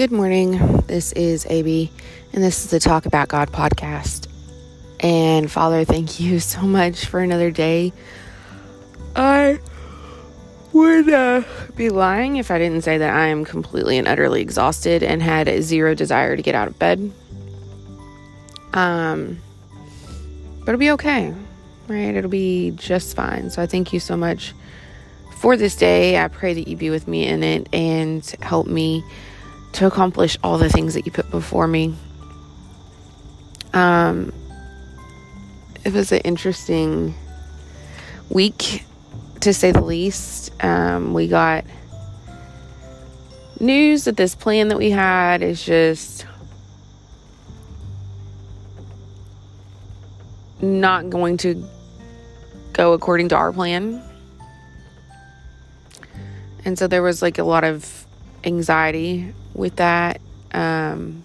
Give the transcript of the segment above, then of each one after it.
Good morning. This is AB, and this is the Talk About God podcast. And Father, thank you so much for another day. I would uh, be lying if I didn't say that I am completely and utterly exhausted and had zero desire to get out of bed. Um, but it'll be okay, right? It'll be just fine. So I thank you so much for this day. I pray that you be with me in it and help me to accomplish all the things that you put before me. Um, it was an interesting week, to say the least. Um, we got news that this plan that we had is just not going to go according to our plan. And so there was like a lot of anxiety with that, um,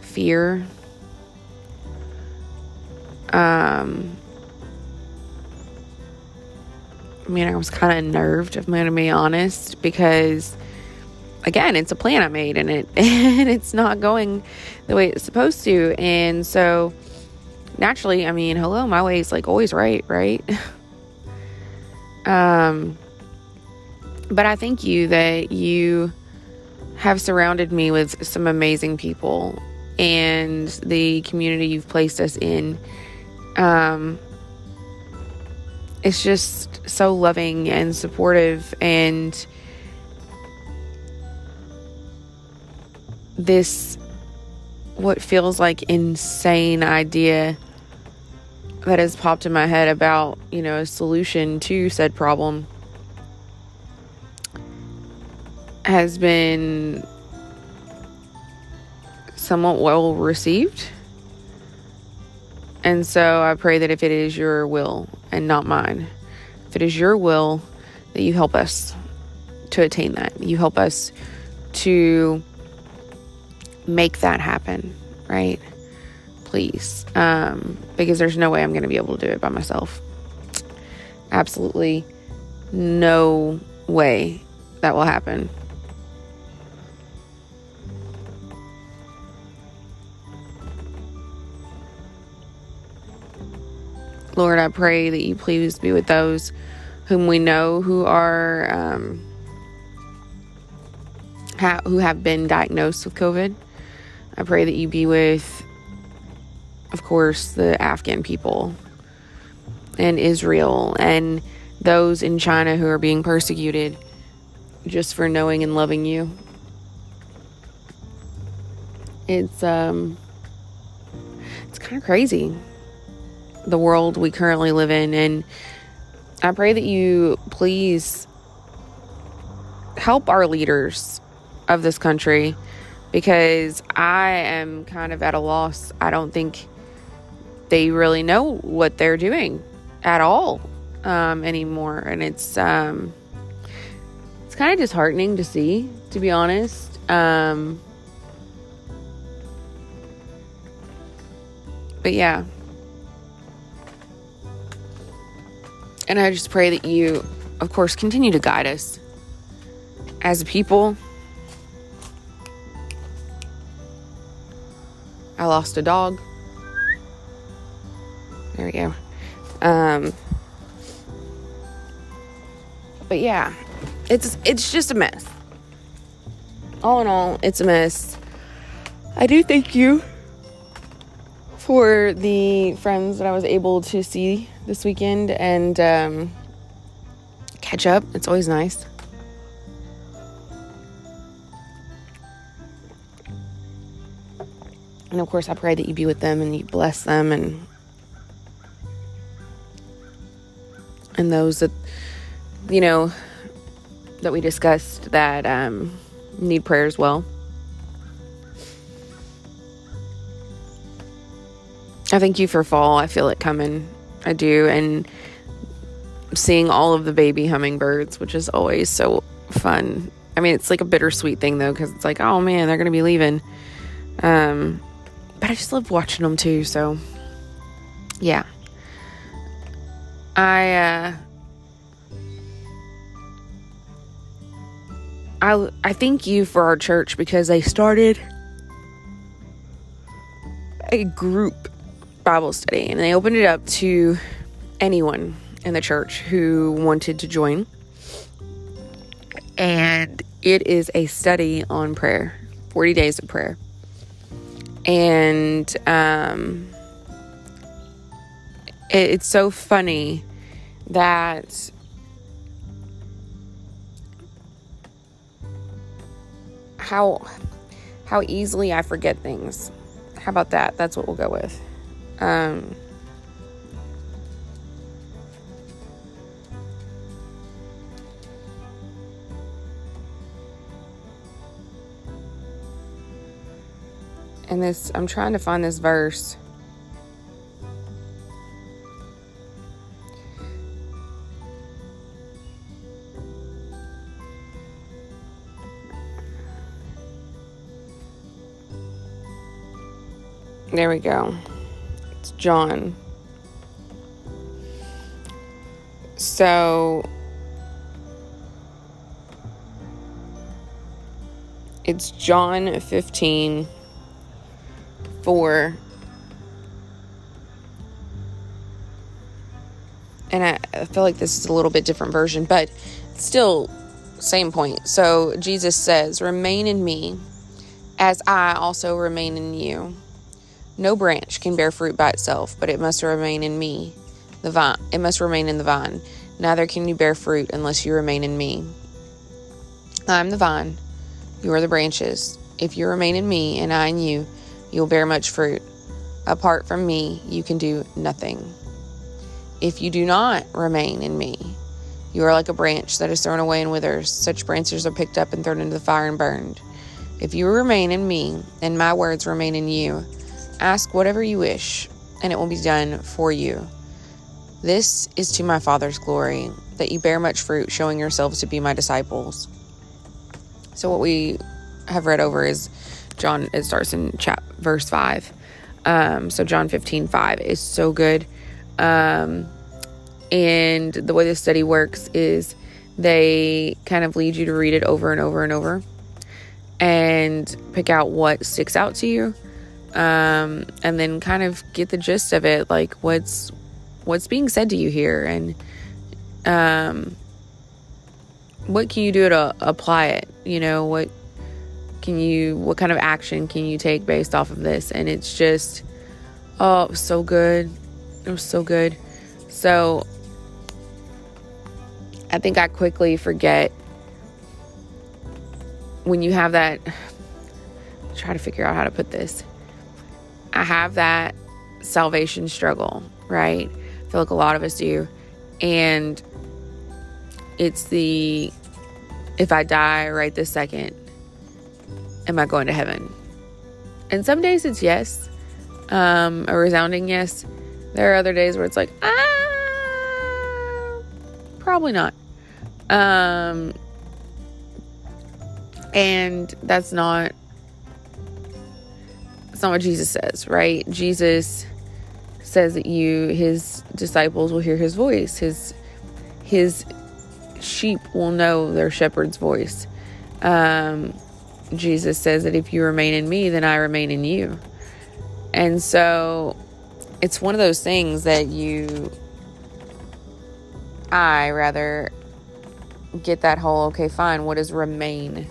fear. Um, I mean, I was kind of nerved, if I'm going to be honest, because again, it's a plan I made and it and it's not going the way it's supposed to. And so naturally, I mean, hello, my way is like always right, right? um but I thank you that you have surrounded me with some amazing people and the community you've placed us in. Um, it's just so loving and supportive and this what feels like insane idea that has popped in my head about you know a solution to said problem has been somewhat well received. And so I pray that if it is your will and not mine, if it is your will, that you help us to attain that. You help us to make that happen, right? Please. Um, because there's no way I'm going to be able to do it by myself. Absolutely no way that will happen. Lord, I pray that you please be with those whom we know who are um, ha- who have been diagnosed with COVID. I pray that you be with, of course, the Afghan people and Israel and those in China who are being persecuted just for knowing and loving you. It's um it's kind of crazy the world we currently live in. And I pray that you please help our leaders of this country because I am kind of at a loss. I don't think they really know what they're doing at all um, anymore. And it's, um, it's kind of disheartening to see, to be honest. Um, but yeah, And I just pray that you, of course, continue to guide us as a people. I lost a dog. There we go. Um, but yeah, it's it's just a mess. All in all, it's a mess. I do thank you for the friends that I was able to see this weekend and um, catch up. It's always nice. And of course, I pray that you be with them and you bless them and and those that you know that we discussed that um, need prayer as well. I thank you for fall. I feel it coming. I do. And seeing all of the baby hummingbirds, which is always so fun. I mean, it's like a bittersweet thing though, because it's like, oh man, they're to be leaving. Um, but I just love watching them too. So, yeah. I, uh, I I thank you for our church because they started a group Bible study and they opened it up to anyone in the church who wanted to join. And it is a study on prayer, 40 days of prayer. And um, it, it's so funny that how how easily I forget things. How about that? That's what we'll go with. Um, and this, I'm trying to find this verse. There we go. John. So it's John 15 4 and I, I feel like this is a little bit different version, but still same point. So Jesus says, "Remain in me as I also remain in you." No branch can bear fruit by itself, but it must remain in me. The vine, it must remain in the vine. Neither can you bear fruit unless you remain in me. I am the vine, you are the branches. If you remain in me and I in you, you will bear much fruit. Apart from me, you can do nothing. If you do not remain in me, you are like a branch that is thrown away and withers. Such branches are picked up and thrown into the fire and burned. If you remain in me, and my words remain in you, Ask whatever you wish, and it will be done for you. This is to my Father's glory, that you bear much fruit, showing yourselves to be my disciples. So, what we have read over is John, it starts in chap, verse 5. Um, so, John 15 5 is so good. Um, and the way this study works is they kind of lead you to read it over and over and over and pick out what sticks out to you um, and then kind of get the gist of it, like what's what's being said to you here, and um, what can you do to apply it? You know, what can you, what kind of action can you take based off of this? And it's just, oh, it was so good. It was so good. So I think I quickly forget when you have that. Try to figure out how to put this I have that salvation struggle, right? I feel like a lot of us do. And it's the if I die right this second, am I going to heaven? And some days it's yes, um, a resounding yes. There are other days where it's like, ah, probably not. Um, and that's not that's not what Jesus says, right? Jesus says that you his disciples will hear his voice. His his sheep will know their shepherd's voice. Um, Jesus says that if you remain in me, then I remain in you. And so it's one of those things that you I rather get that whole okay, fine, what does remain?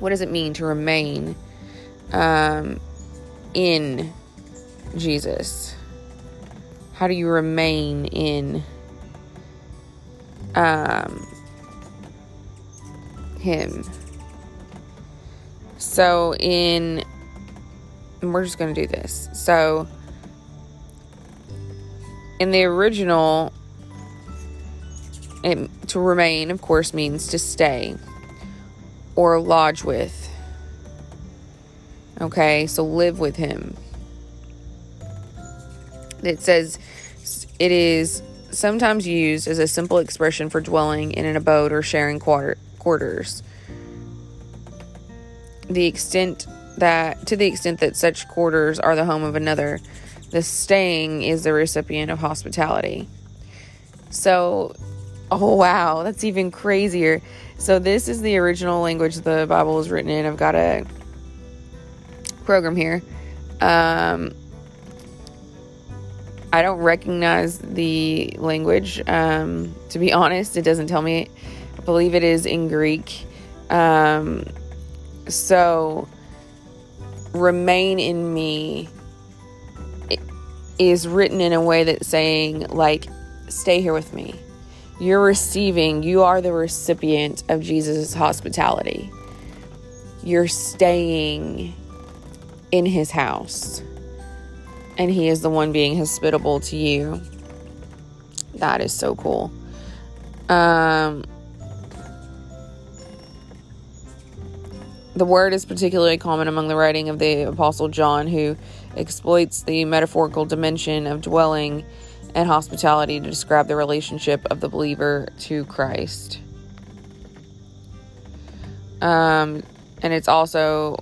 What does it mean to remain? Um, in Jesus? How do you remain in um, Him? So, in, we're just going to do this. So, in the original, it, to remain, of course, means to stay or lodge with Okay, so live with him. It says it is sometimes used as a simple expression for dwelling in an abode or sharing quarter, quarters. The extent that to the extent that such quarters are the home of another, the staying is the recipient of hospitality. So Oh, wow. That's even crazier. So, this is the original language the Bible was written in. I've got a program here. Um, I don't recognize the language. Um, to be honest, it doesn't tell me. I believe it is in Greek. Um, so, remain in me is written in a way that's saying, like, stay here with me. You're receiving, you are the recipient of Jesus' hospitality. You're staying in his house, and he is the one being hospitable to you. That is so cool. Um, the word is particularly common among the writing of the Apostle John, who exploits the metaphorical dimension of dwelling and hospitality to describe the relationship of the believer to Christ. Um, and it's also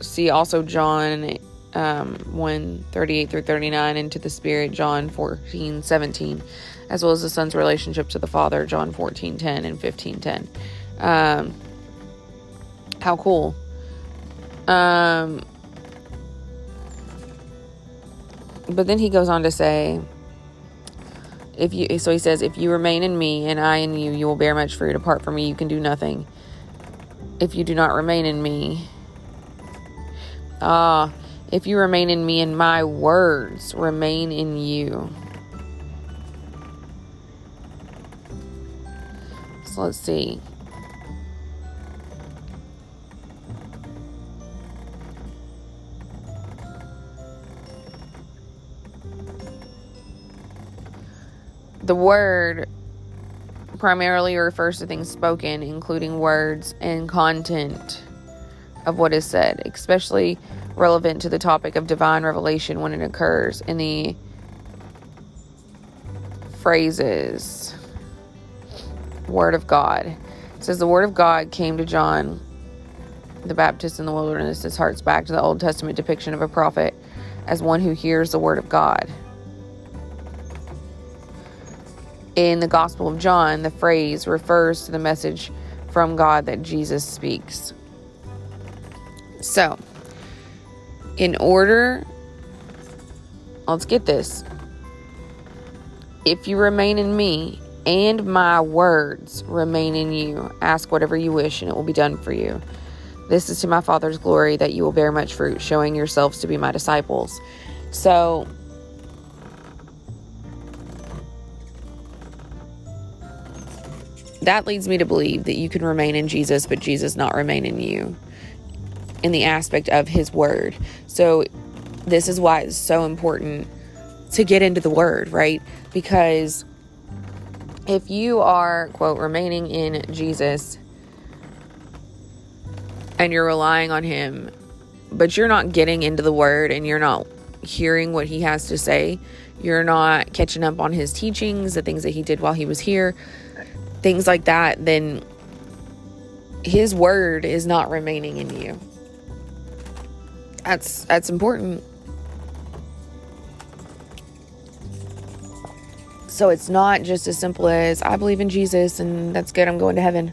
see also John um, 1 38 through 39 into the Spirit, John 14 17, as well as the Son's relationship to the Father, John 14 10 and 15 10. Um, how cool. Um, but then he goes on to say, if you so he says if you remain in me and i in you you will bear much fruit apart from me you can do nothing if you do not remain in me ah if you remain in me and my words remain in you. So let's see. The word primarily refers to things spoken, including words and content of what is said, especially relevant to the topic of divine revelation when it occurs in the phrases Word of God. It says the Word of God came to John the Baptist in the wilderness. This harks back to the Old Testament depiction of a prophet as one who hears the Word of God. In the Gospel of John, the phrase refers to the message from God that Jesus speaks. So, in order, let's get this. If you remain in me and my words remain in you, ask whatever you wish and it will be done for you. This is to my Father's glory that you will bear much fruit, showing yourselves to be my disciples. So, that leads me to believe that you can remain in Jesus, but Jesus not remain in you in the aspect of his word. So, this is why it's so important to get into the word, right? Because if you are, quote, remaining in Jesus and you're relying on him, but you're not getting into the word and you're not hearing what he has to say, you're not catching up on his teachings, the things that he did while he was here, things like that, then his word is not remaining in you. That's that's important. So it's not just as simple as I believe in Jesus and that's good, I'm going to heaven.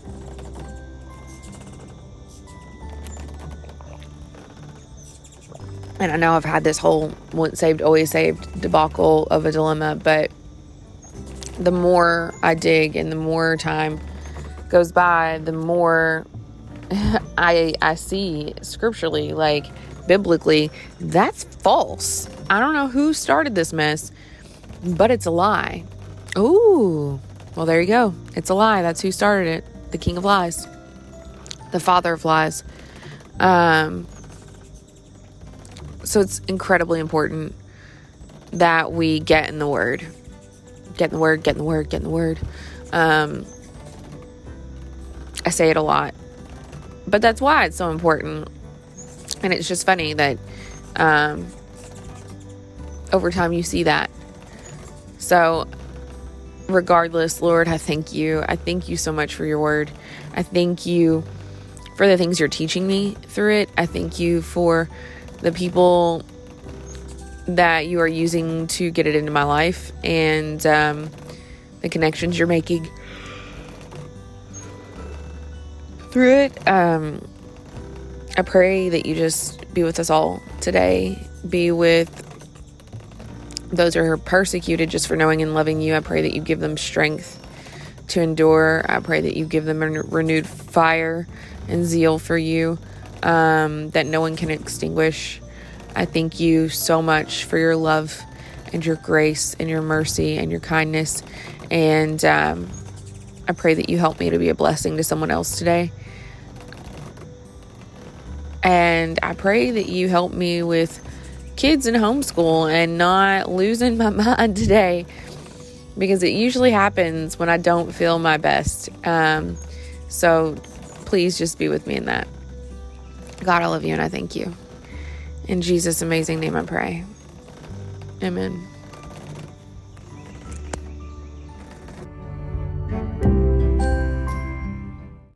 And I know I've had this whole once saved, always saved debacle of a dilemma, but the more I dig and the more time goes by, the more I I see scripturally, like biblically, that's false. I don't know who started this mess, but it's a lie. Ooh, well, there you go. It's a lie. That's who started it. The king of lies, the father of lies. Um, so it's incredibly important that we get in the word getting the word, getting the word, getting the word. Um, I say it a lot, but that's why it's so important. And it's just funny that um, over time you see that. So, regardless, Lord, I thank you. I thank you so much for your word. I thank you for the things you're teaching me through it. I thank you for the people that you are using to get it into my life. And um, the connections you're making through it. Um, I pray that you just be with us all today. Be with those who are persecuted just for knowing and loving you. I pray that you give them strength to endure. I pray that you give them a renewed fire and zeal for you um, that no one can extinguish. I thank you so much for your love and your grace and your mercy and your kindness. And um, I pray that you help me to be a blessing to someone else today. And I pray that you help me with kids in homeschool and not losing my mind today because it usually happens when I don't feel my best. Um, so please just be with me in that. God, I love you and I thank you. In Jesus' amazing name, I pray. Amen.